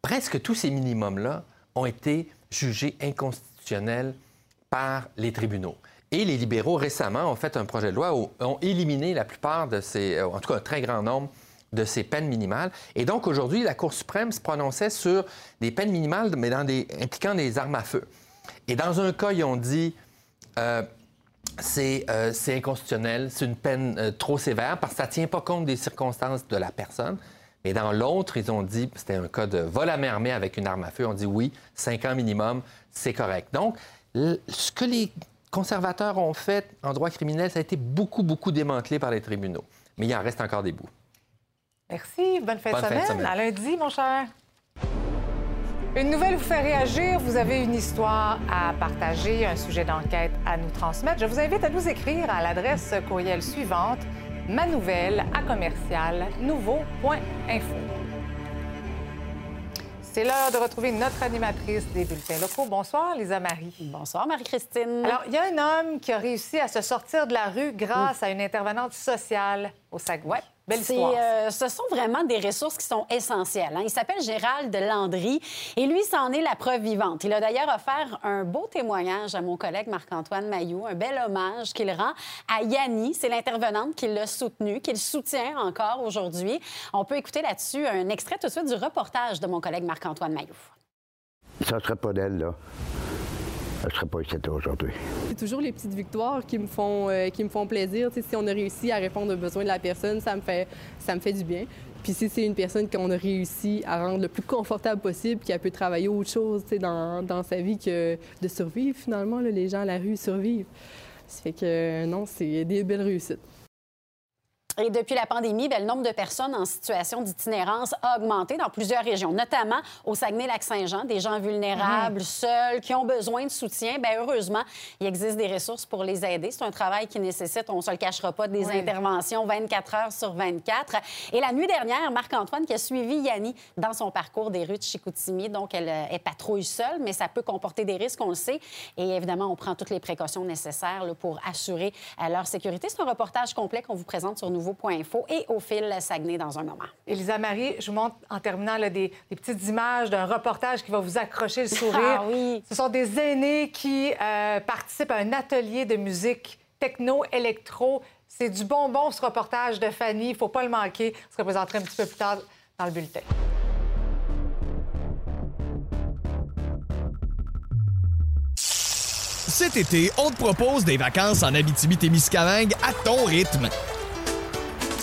presque tous ces minimums-là ont été jugés inconstitutionnels par les tribunaux. Et les libéraux, récemment, ont fait un projet de loi où ont éliminé la plupart de ces, euh, en tout cas un très grand nombre de ces peines minimales. Et donc, aujourd'hui, la Cour suprême se prononçait sur des peines minimales, mais dans impliquant des armes à feu. Et dans un cas, ils ont dit... euh, c'est euh, inconstitutionnel, c'est une peine euh, trop sévère parce que ça ne tient pas compte des circonstances de la personne. Et dans l'autre, ils ont dit, c'était un cas de vol à main armée avec une arme à feu, on dit oui, cinq ans minimum, c'est correct. Donc, ce que les conservateurs ont fait en droit criminel, ça a été beaucoup, beaucoup démantelé par les tribunaux. Mais il en reste encore des bouts.
Merci. Bonne fin,
Bonne
de,
fin de
semaine.
semaine.
À lundi, mon cher. Une nouvelle vous fait réagir. Vous avez une histoire à partager, un sujet d'enquête à nous transmettre. Je vous invite à nous écrire à l'adresse courriel suivante manouvelle à commercial nouveau.info. C'est l'heure de retrouver notre animatrice des bulletins locaux. Bonsoir, Lisa Marie.
Bonsoir, Marie-Christine.
Alors, il y a un homme qui a réussi à se sortir de la rue grâce à une intervenante sociale au Saguenay. Belle
C'est,
histoire.
euh, ce sont vraiment des ressources qui sont essentielles. hein. Il s'appelle Gérald Landry et lui, c'en est la preuve vivante. Il a d'ailleurs offert un beau témoignage à mon collègue Marc-Antoine Mailloux, un bel hommage qu'il rend à Yanni. C'est l'intervenante qui l'a soutenu, qu'il soutient encore aujourd'hui. On peut écouter là-dessus un extrait tout de suite du reportage de mon collègue Marc-Antoine Mailloux.
Ça ne serait pas d'elle, là. Elle ne serait pas ici aujourd'hui.
C'est toujours les petites victoires qui me font, euh, qui me font plaisir. Si on a réussi à répondre aux besoins de la personne, ça me fait, ça me fait du bien. Puis si c'est une personne qu'on a réussi à rendre le plus confortable possible, qu'elle peut travailler autre chose dans, dans sa vie que de survivre, finalement, les gens à la rue survivent. Ça fait que euh, non, c'est des belles réussites.
Et depuis la pandémie, bien, le nombre de personnes en situation d'itinérance a augmenté dans plusieurs régions, notamment au Saguenay-Lac-Saint-Jean, des gens vulnérables, seuls, qui ont besoin de soutien. Bien, heureusement, il existe des ressources pour les aider. C'est un travail qui nécessite, on ne se le cachera pas, des
Oui.
interventions 24 heures sur 24. Et la nuit dernière, Marc-Antoine qui a suivi Yanni dans son parcours des rues de Chicoutimi, donc elle euh, patrouille seule, mais ça peut comporter des risques, on le sait. Et évidemment, on prend toutes les précautions nécessaires là, pour assurer euh, leur sécurité. C'est un reportage complet qu'on vous présente sur nouveau.info et au fil Saguenay dans un moment.
Elisa Marie, je vous montre en terminant là, des, des petites images d'un reportage qui va vous accrocher le sourire.
Ah oui.
Ce sont des aînés qui euh, participent à un atelier de musique techno, électro. C'est du bonbon, ce reportage de Fanny. Il faut pas le manquer. On se représentera un petit peu plus tard dans le bulletin.
Cet été, on te propose des vacances en Abitibi-Témiscamingue à ton rythme.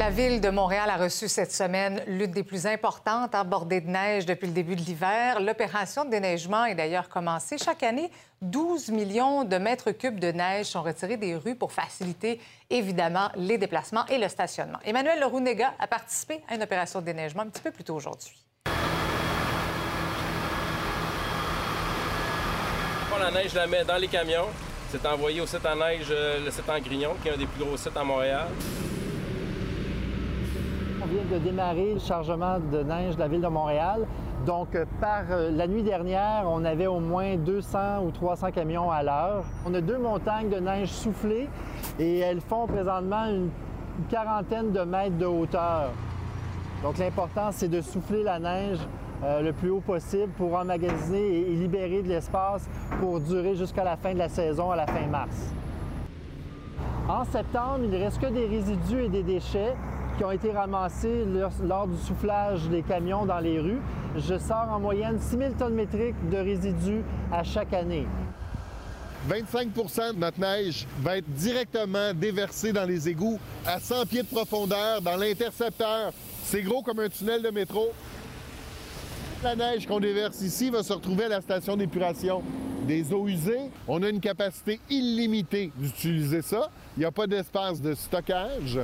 La ville de Montréal a reçu cette semaine l'une des plus importantes à bordée de neige depuis le début de l'hiver. L'opération de déneigement est d'ailleurs commencée. Chaque année, 12 millions de mètres cubes de neige sont retirés des rues pour faciliter évidemment les déplacements et le stationnement. Emmanuel Leroux-Néga a participé à une opération de déneigement un petit peu plus tôt aujourd'hui.
la neige, la met dans les camions. C'est envoyé au site à neige, euh, le site en Grignon, qui est un des plus gros sites à Montréal.
Vient de démarrer le chargement de neige de la ville de Montréal. Donc, euh, par euh, la nuit dernière, on avait au moins 200 ou 300 camions à l'heure. On a deux montagnes de neige soufflées et elles font présentement une quarantaine de mètres de hauteur. Donc, l'important, c'est de souffler la neige euh, le plus haut possible pour emmagasiner et libérer de l'espace pour durer jusqu'à la fin de la saison, à la fin mars. En septembre, il ne reste que des résidus et des déchets qui ont été ramassés lors, lors du soufflage des camions dans les rues. Je sors en moyenne 6 000 tonnes métriques de résidus à chaque année.
25% de notre neige va être directement déversée dans les égouts à 100 pieds de profondeur dans l'intercepteur. C'est gros comme un tunnel de métro. La neige qu'on déverse ici va se retrouver à la station d'épuration des eaux usées. On a une capacité illimitée d'utiliser ça. Il n'y a pas d'espace de stockage.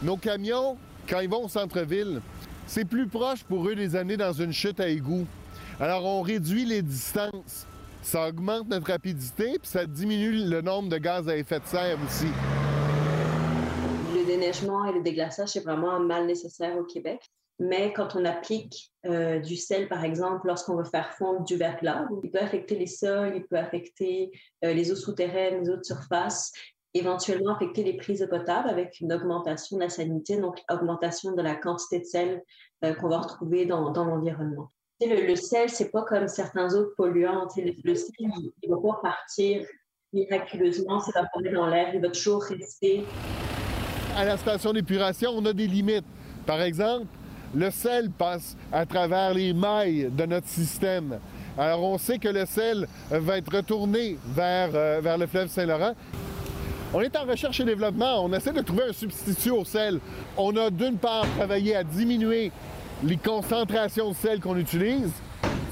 Nos camions, quand ils vont au centre-ville, c'est plus proche pour eux des années dans une chute à égout. Alors on réduit les distances. Ça augmente notre rapidité, puis ça diminue le nombre de gaz à effet de serre aussi.
Le déneigement et le déglaçage, c'est vraiment un mal nécessaire au Québec. Mais quand on applique euh, du sel, par exemple, lorsqu'on veut faire fondre du verglas, il peut affecter les sols, il peut affecter euh, les eaux souterraines, les eaux de surface, éventuellement affecter les prises d'eau potable avec une augmentation de la salinité, donc augmentation de la quantité de sel euh, qu'on va retrouver dans, dans l'environnement. Le, le, sel, c'est pas comme certains autres polluants. Le, sel, il ne va pas partir miraculeusement, s'évaporer dans l'air, il va toujours rester.
À la station d'épuration, on a des limites. Par exemple, le sel passe à travers les mailles de notre système. Alors, on sait que le sel va être retourné vers, euh, vers le fleuve Saint-Laurent. On est en recherche et développement. On essaie de trouver un substitut au sel. On a d'une part travaillé à diminuer les concentrations de sel qu'on utilise.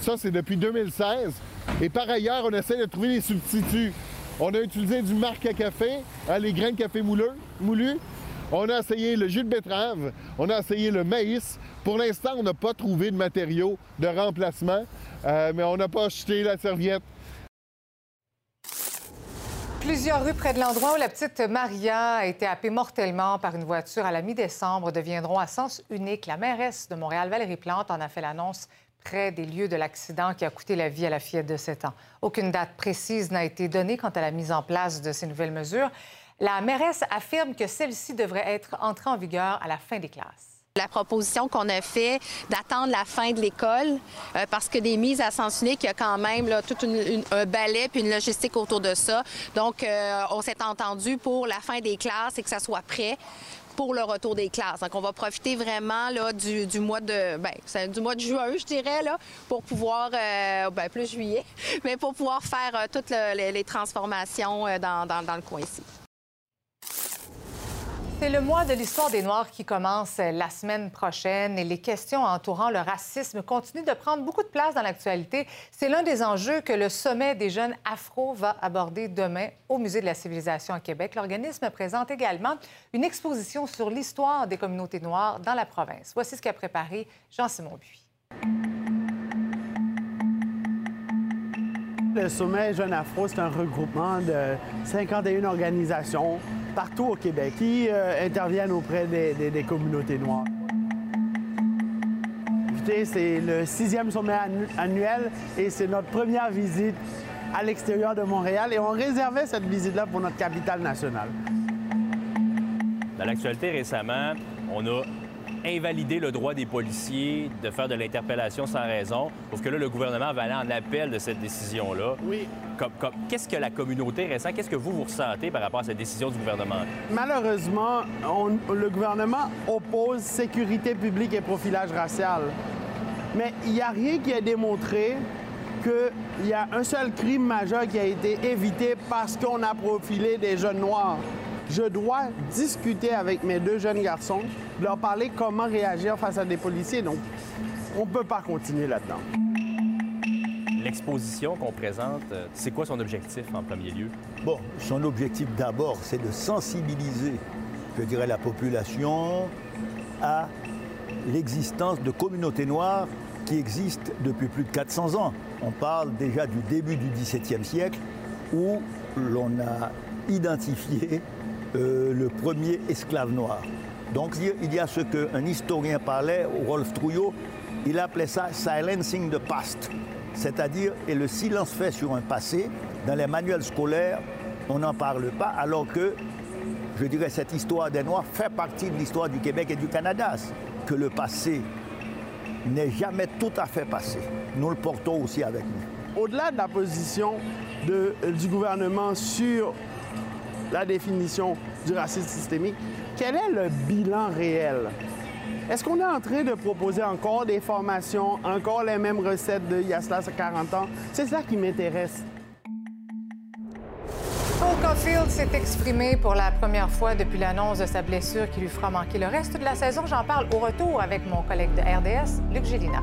Ça, c'est depuis 2016. Et par ailleurs, on essaie de trouver des substituts. On a utilisé du marc à café, hein, les grains de café mouleux, moulus. On a essayé le jus de betterave, on a essayé le maïs. Pour l'instant, on n'a pas trouvé de matériaux de remplacement, euh, mais on n'a pas acheté la serviette.
Plusieurs rues près de l'endroit où la petite Maria a été happée mortellement par une voiture à la mi-décembre deviendront à sens unique. La mairesse de Montréal, Valérie Plante, en a fait l'annonce près des lieux de l'accident qui a coûté la vie à la fillette de 7 ans. Aucune date précise n'a été donnée quant à la mise en place de ces nouvelles mesures. La mairesse affirme que celle-ci devrait être entrée en vigueur à la fin des classes.
La proposition qu'on a fait d'attendre la fin de l'école, euh, parce que des mises à sens unique, il y a quand même tout une, un balai puis une logistique autour de ça. Donc, euh, on s'est entendu pour la fin des classes et que ça soit prêt pour le retour des classes. Donc, on va profiter vraiment du, mois de ben, du mois de juin, je dirais, pour pouvoir, euh, ben, plus juillet, mais pour pouvoir faire toutes le, les, transformations dans, dans le coin ici.
C'est le mois de l'histoire des Noirs qui commence la semaine prochaine et les questions entourant le racisme continuent de prendre beaucoup de place dans l'actualité. C'est l'un des enjeux que le sommet des jeunes afro va aborder demain au Musée de la civilisation à Québec. L'organisme présente également une exposition sur l'histoire des communautés noires dans la province. Voici ce qu'a préparé Jean-Simon Buis.
Le sommet Jeune Afro, c'est un regroupement de 51 organisations partout au Québec qui euh, interviennent auprès des, des- communautés noires. C'est le sixième sommet annu- annuel et c'est notre première visite à l'extérieur de Montréal et on réservait cette visite-là pour notre capitale nationale.
Dans l'actualité récemment, on a invalidé le droit des policiers de faire de l'interpellation sans raison, sauf que là, le gouvernement va aller en appel de cette décision-là.
Oui.
Comme- comme- Qu'est-ce que la communauté récente, qu'est-ce que vous, vous ressentez par rapport à cette décision du gouvernement?
Malheureusement, on- le gouvernement oppose sécurité publique et profilage racial. Mais il n'y a rien qui a démontré qu'il y a un seul crime majeur qui a été évité parce qu'on a profilé des jeunes noirs. Je dois discuter avec mes deux jeunes garçons, leur parler comment réagir face à des policiers. Donc, on ne peut pas continuer là-dedans.
L'exposition qu'on présente, euh, c'est quoi son objectif en premier lieu?
Bon, son objectif d'abord, c'est de sensibiliser, je dirais, la population à l'existence de communautés noires qui existent depuis plus de 400 ans. On parle déjà du début du XVIIe siècle où l'on a identifié euh, le premier esclave noir. Donc il y a- ce qu'un historien parlait, Rolf Trouillot, il appelait ça silencing the past, c'est-à-dire et le silence fait sur un passé. Dans les manuels scolaires, on n'en parle pas, alors que, je dirais, cette histoire des Noirs fait partie de l'histoire du Québec et du Canada, que le passé n'est jamais tout à fait passé. Nous le portons aussi avec nous.
Au-delà de la position euh, du gouvernement sur la définition du racisme systémique, quel est le bilan réel? Est-ce qu'on est en train de proposer encore des formations, encore les mêmes recettes d'il y a cela 40 ans? C'est ça qui m'intéresse.
Cole Caulfield s'est exprimé pour la première fois depuis l'annonce de sa blessure qui lui fera manquer le reste de la saison. J'en parle au retour avec mon collègue de RDS, Luc Gélina.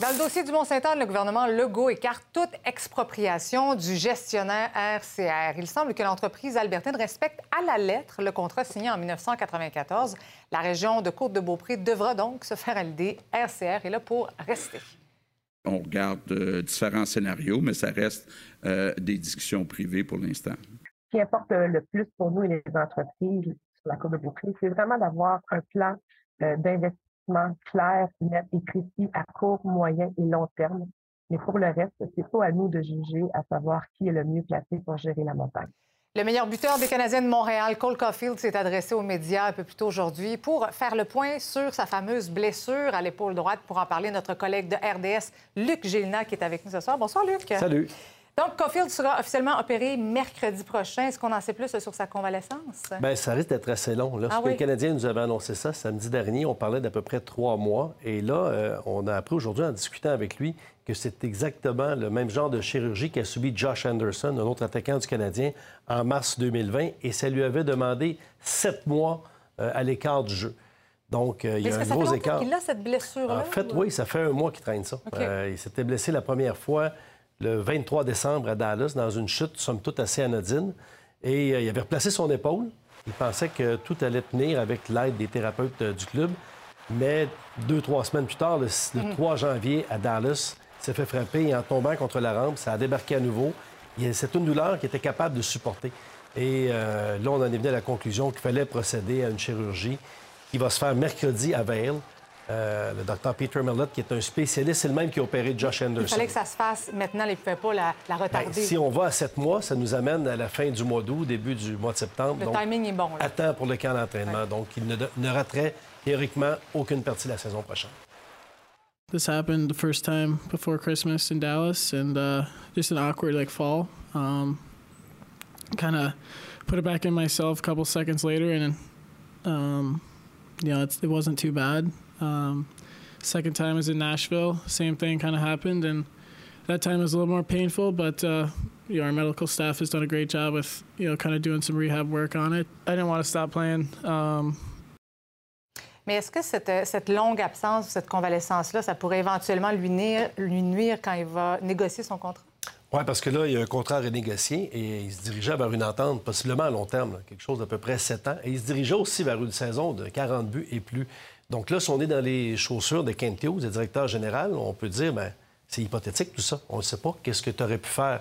Dans le dossier du Mont-Saint-Anne, le gouvernement Legault écarte toute expropriation du gestionnaire RCR. Il semble que l'entreprise albertaine respecte à la lettre le contrat signé en 1994. La région de Côte-de-Beaupré devra donc se faire à l'idée. RCR est là pour rester.
On regarde euh, différents scénarios, mais ça reste euh, des discussions privées pour l'instant.
Ce qui importe euh, le plus pour nous et les entreprises sur la Côte de Beaupré, c'est vraiment d'avoir un plan euh, d'investissement clair, net et précis à court, moyen et long terme. Mais pour le reste, c'est pas à nous de juger à savoir qui est le mieux placé pour gérer la montagne.
Le meilleur buteur des Canadiens de Montréal, Cole Caulfield, s'est adressé aux médias un peu plus tôt aujourd'hui pour faire le point sur sa fameuse blessure à l'épaule droite. Pour en parler, notre collègue de RDS, Luc Gélina, qui est avec nous ce soir. Bonsoir, Luc.
Salut.
Donc, Caulfield sera officiellement opéré mercredi prochain. Est-ce qu'on en sait plus sur sa convalescence?
Bien, ça risque d'être assez long. Lorsque
Ah oui?
les Canadiens nous avaient annoncé ça samedi dernier, on parlait d'à peu près trois mois. Et là, euh, on a appris aujourd'hui en discutant avec lui que c'est exactement le même genre de chirurgie qu'a subi Josh Anderson, un autre attaquant du Canadien, en mars 2020. Et ça lui avait demandé sept mois euh, à l'écart du jeu. Donc, euh, il y a un gros écart.
qu'il a cette blessure-là?
En fait,
ou-
oui, ça fait un mois qu'il traîne ça. Il s'était blessé la première fois le 23 décembre à Dallas dans une chute, somme toute, assez anodine. Et euh, il avait replacé son épaule. Il pensait que tout allait tenir avec l'aide des thérapeutes euh, du club. Mais deux, trois semaines plus tard, le, le
Mhm.
3 janvier à Dallas, il s'est fait frapper et en tombant contre la rampe, ça a débarqué à nouveau. Il- C'est une douleur qu'il était capable de supporter. Et euh, là, on en est venu à la conclusion qu'il fallait procéder à une chirurgie qui va se faire mercredi à Vail. Euh, le docteur Peter Millett, qui est un spécialiste, c'est le même qui a opéré Josh
Il
Anderson.
fallait que ça se fasse maintenant. Il ne pouvait pas la, la
Ben,
retarder.
si on va à sept mois, ça nous amène à la fin du mois d'août, début du mois de septembre.
Le
Donc,
timing est bon. là.
à temps pour le camp d'entraînement. Donc, il ne, ne raterait théoriquement aucune partie de la saison prochaine.
This happened the first time before Christmas in Dallas, and uh, just an awkward like fall. Um, kind of put it back in myself a couple seconds later, and um, you know it's, it wasn't too bad. Um, second time was in Nashville. Same thing kind of happened, and that time was a little more painful. But uh, you know, our medical staff has done a great job with you know kind of doing some rehab work on it. I didn't want to stop playing. Um,
Mais est-ce que cette, cette longue absence, cette convalescence-là, ça pourrait éventuellement lui nuire, lui nuire quand il va négocier son contrat?
Oui, parce que là, il y a un contrat à renégocier et il se dirigeait vers une entente, possiblement à long terme, là, quelque chose d'à peu près 7 ans. Et il se dirigeait aussi vers une saison de 40 buts et plus. Donc là, si on est dans les chaussures de Kent Hughes, le directeur général, on peut dire, ben c'est hypothétique tout ça. On ne sait pas qu'est-ce que tu aurais pu faire?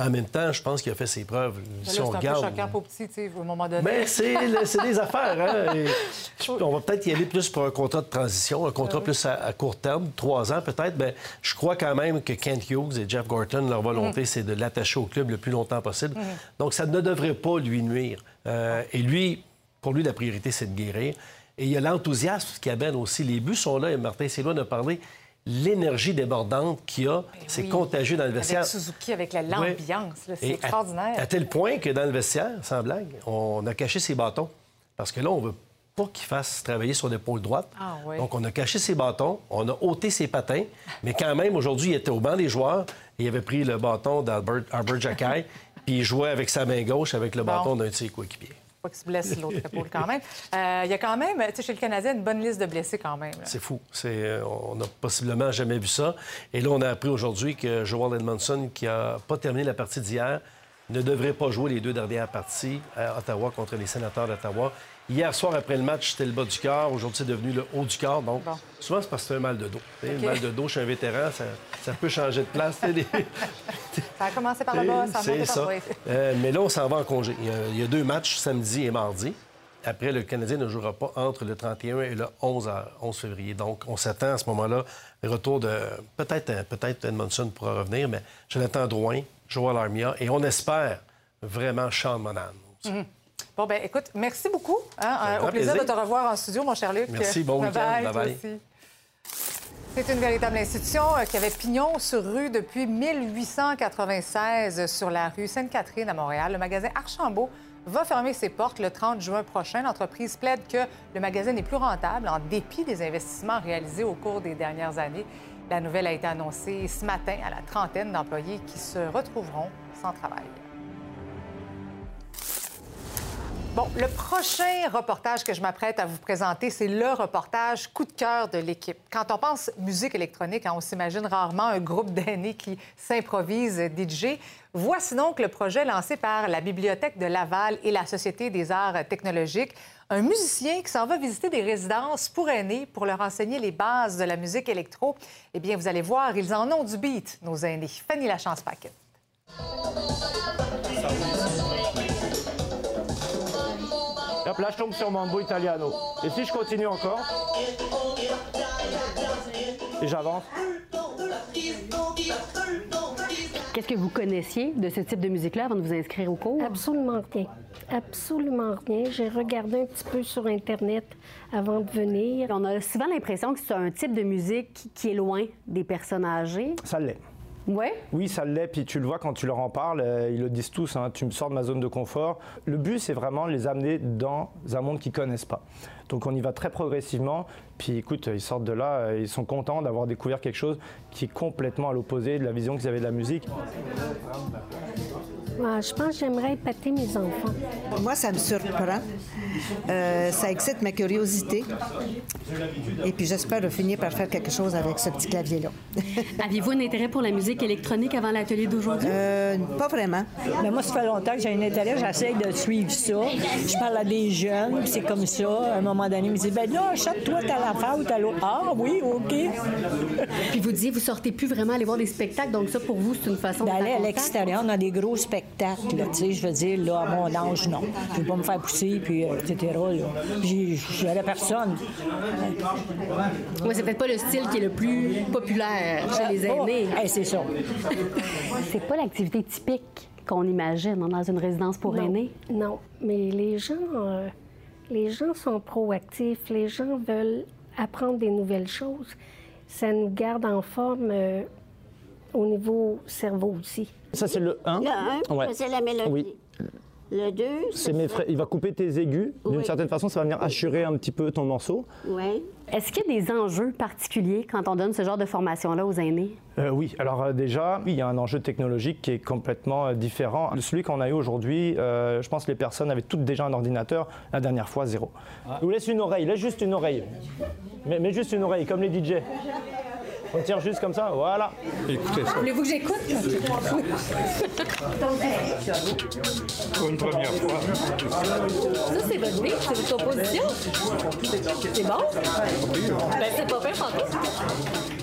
En même temps, je pense qu'il a fait ses preuves.
Là,
Si on
c'est un
regarde.
peu choquant pour petit, tu sais, au moment donné.
Mais c'est le- c'est des affaires. Hein? Et on va peut-être y aller plus pour un contrat de transition, un contrat plus à, à court terme, trois ans peut-être. Mais je crois quand même que Kent Hughes et Jeff Gorton, leur volonté,
Mhm.
c'est de l'attacher au club le plus longtemps possible.
Mhm.
Donc, ça ne devrait pas lui nuire. Euh, et lui, pour lui, la priorité, c'est de guérir. Et il y a l'enthousiasme qui amène aussi. Les buts sont là, et Martin Séloin a parlé. L'énergie débordante qu'il y a, c'est
Oui.
contagieux dans le vestiaire.
Avec Suzuki, avec la- l'ambiance, c'est
à-
extraordinaire.
À, tel point que dans le vestiaire, sans blague, on a caché ses bâtons. Parce que là, on veut pas qu'il fasse travailler sur l'épaule droite.
Ah oui.
Donc, on a caché ses bâtons, on a ôté ses patins, mais quand même, aujourd'hui, il était au banc des joueurs et il avait pris le bâton d'Albert Albert Jacquet, puis il jouait avec sa main gauche avec le
Bon.
bâton d'un de ses coéquipiers.
Pas se blesse l'autre épaule quand même. Euh, Il y a quand même, tu sais, chez le Canadien, une bonne liste de blessés quand même.
C'est fou. C'est, euh, on n'a possiblement jamais vu ça. Et là, on a appris aujourd'hui que Joel Edmondson, qui n'a pas terminé la partie d'hier, ne devrait pas jouer les deux dernières parties à Ottawa contre les sénateurs d'Ottawa. Hier soir, après le match, c'était le bas du corps. Aujourd'hui, c'est devenu le haut du corps. Donc, souvent, c'est parce que c'est un mal de dos. Un mal de dos chez un vétéran, ça, ça peut changer de place. les-
Ça a commencé par le bas, ça a monté par le.
Euh, mais là, on s'en va en congé. Il y, a, il y a deux matchs, samedi et mardi. Après, le Canadien ne jouera pas entre le 31 et le 11, à 11 février. Donc, on s'attend à ce moment-là, le retour de... Peut-être euh, peut-être Edmondson pourra revenir, mais Jonathan Drouin, Joel Armia, et on espère vraiment Sean Monan.
Mhm. Bon, ben écoute, merci beaucoup. hein,
un
euh, au plaisir,
plaisir.
de te revoir en studio, mon cher Luc.
Merci, bon week-end.
Bye-bye. C'est une véritable institution euh, qui avait pignon sur rue depuis 1896 sur la rue Sainte-Catherine à Montréal. Le magasin Archambault va fermer ses portes le 30 juin prochain. L'entreprise plaide que le magasin n'est plus rentable en dépit des investissements réalisés au cours des dernières années. La nouvelle a été annoncée ce matin à la trentaine d'employés qui se retrouveront sans travail. Bon, le prochain reportage que je m'apprête à vous présenter, c'est le reportage coup de cœur de l'équipe. Quand on pense musique électronique, hein, on s'imagine rarement un groupe d'aînés qui s'improvise DJ. Voici donc le projet lancé par la Bibliothèque de Laval et la Société des arts technologiques. Un musicien qui s'en va visiter des résidences pour aînés pour leur enseigner les bases de la musique électro. Eh bien, vous allez voir, ils en ont du beat, nos aînés. Fanny
Hop, là, je tombe sur Mambo Italiano. Et si je continue encore, et j'avance,
Qu'est-ce que vous connaissiez de ce type de musique-là avant de vous inscrire au cours?
Absolument rien. Absolument rien. J'ai regardé un petit peu sur Internet avant de venir.
On a souvent l'impression que c'est un type de musique qui- qui est loin des personnes âgées.
ça l'est.
Oui?
Oui, ça l'est, puis tu le vois quand tu leur en parles, euh, ils le disent tous, hein, tu me sors de ma zone de confort. Le but, c'est vraiment les amener dans un monde qu'ils connaissent pas. Donc on y va très progressivement, puis écoute, ils sortent de là, euh, ils sont contents d'avoir découvert quelque chose qui est complètement à l'opposé de la vision qu'ils avaient de la musique.
Ah, je pense que j'aimerais épater mes enfants.
Moi, ça me surprend. Euh, ça excite ma curiosité. Et puis j'espère de finir par faire quelque chose avec ce petit clavier-là.
Aviez-vous un intérêt pour la musique électronique avant l'atelier d'aujourd'hui?
Euh, pas vraiment.
Mais moi, ça fait longtemps que j'ai un intérêt, j'essaie de suivre ça. Je parle à des jeunes, puis c'est comme ça. À un moment donné, ils me disent Ben là, achète-toi t'as l'affaire ou t'as l'autre. Ah oui, OK.
Puis vous disiez, vous sortez plus vraiment aller voir des spectacles, donc ça, pour vous, c'est une façon de
D'aller à l'extérieur, on a des gros spectacles, tu sais, je veux dire, là, à mon âge, non. Je vais pas me faire pousser, puis euh, etc., là. Puis je n'aurais personne.
Oui, c'est peut-être pas le style qui est le plus populaire chez les
Oh,
aînés.
hey, c'est ça.
c'est pas l'activité typique qu'on imagine hein, dans une résidence pour
Non.
aînés?
Non, mais les gens, euh, les gens sont proactifs. Les gens veulent apprendre des nouvelles choses. Ça nous garde en forme euh, au niveau cerveau aussi.
Ça, c'est le 1.
Le un,
ouais.
c'est la mélodie.
Oui.
Le 2,
C'est mes frais. Il va couper tes aigus. D'une certaine façon, ça va venir assurer un petit peu ton morceau.
Oui.
Est-ce qu'il y a des enjeux particuliers quand on donne ce genre de formation-là aux aînés?
Euh, oui, alors euh, déjà, il y a un enjeu technologique qui est complètement euh, différent. Celui qu'on a eu aujourd'hui, euh, je pense que les personnes avaient toutes déjà un ordinateur. La dernière fois, zéro. Je vous laisse une oreille, laisse juste une oreille. Mais, mais juste une oreille, comme les DJ. On tire juste comme ça, voilà. Écoutez ça.
Voulez-vous que j'écoute?
Pour une première fois.
Ça, c'est votre vie, c'est votre composition. C'est bon? Ben, c'est pas pire, pantoute.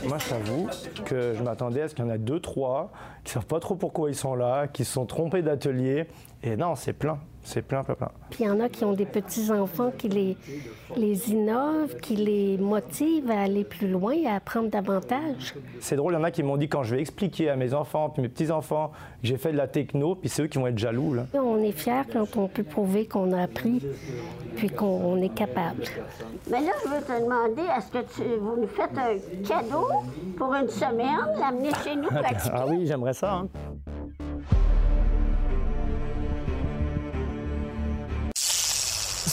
Moi, je t'avoue que je m'attendais à ce qu'il y en ait deux, trois qui savent pas trop pourquoi ils sont là, qui se sont trompés d'atelier. Et non, c'est plein. C'est plein, plein, plein.
Puis il y en a qui ont des petits-enfants qui les, les innovent, qui les motivent à aller plus loin, à apprendre davantage.
C'est drôle, il y en a qui m'ont dit quand je vais expliquer à mes enfants, puis mes petits-enfants, que j'ai fait de la techno, puis c'est eux qui vont être jaloux. Là.
On est fiers quand on peut prouver qu'on a appris, puis qu'on est capable.
Mais là, je veux te demander, est-ce que tu, vous nous faites un cadeau pour une semaine, l'amener chez nous pratiquer?
ah oui, j'aimerais ça. hein.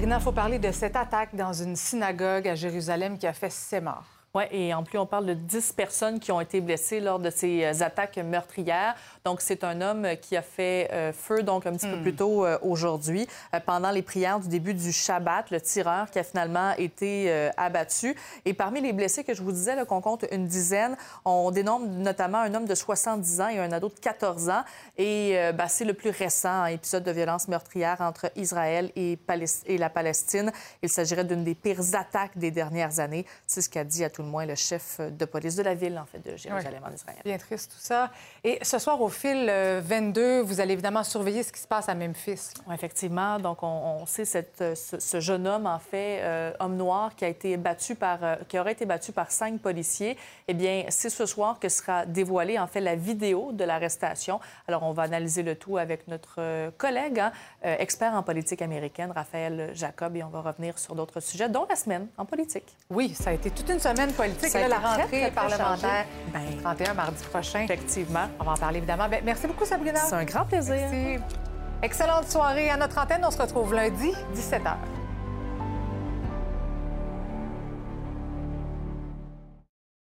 Il faut parler de cette attaque dans une synagogue à Jérusalem qui a fait sept morts.
Oui, et en plus, on parle de 10 personnes qui ont été blessées lors de ces euh, attaques meurtrières. Donc, c'est un homme qui a fait euh, feu, donc, un petit peu plus tôt euh, aujourd'hui, euh, pendant les prières du début du Shabbat, le tireur qui a finalement été abattu. Et parmi les blessés que je vous disais, qu'on compte une dizaine, on dénombre notamment un homme de 70 ans et un ado de 14 ans. Et ben, c'est le plus récent épisode de violence meurtrière entre Israël et, Palest- et la Palestine. Il s'agirait d'une des pires attaques des dernières années. C'est ce qu'a dit à tout le moins le chef de police de la ville, en fait, de Jérusalem en Israël.
Bien triste tout ça. Et ce soir, au fil euh, 22, vous allez évidemment surveiller ce qui se passe à Memphis.
Effectivement. Donc, on, on sait cette, euh, ce, ce jeune homme, en fait, euh, homme noir, qui a été battu par, euh, qui aurait été battu par cinq policiers. Eh bien, c'est ce soir que sera dévoilée, en fait, la vidéo de l'arrestation. Alors, on va analyser le tout avec notre euh, collègue, hein, euh, expert en politique américaine, Raphaël Jacob, et on va revenir sur d'autres sujets, dont la semaine en politique.
Oui, ça a été toute une semaine politique. Là, la rentrée
très, très
parlementaire,
chargé.
ben, 31 mardi prochain.
Effectivement.
On va en parler évidemment. Ben, merci beaucoup, Sabrina.
C'est un grand plaisir.
Merci. Excellente soirée à notre antenne. On se retrouve lundi, 17h.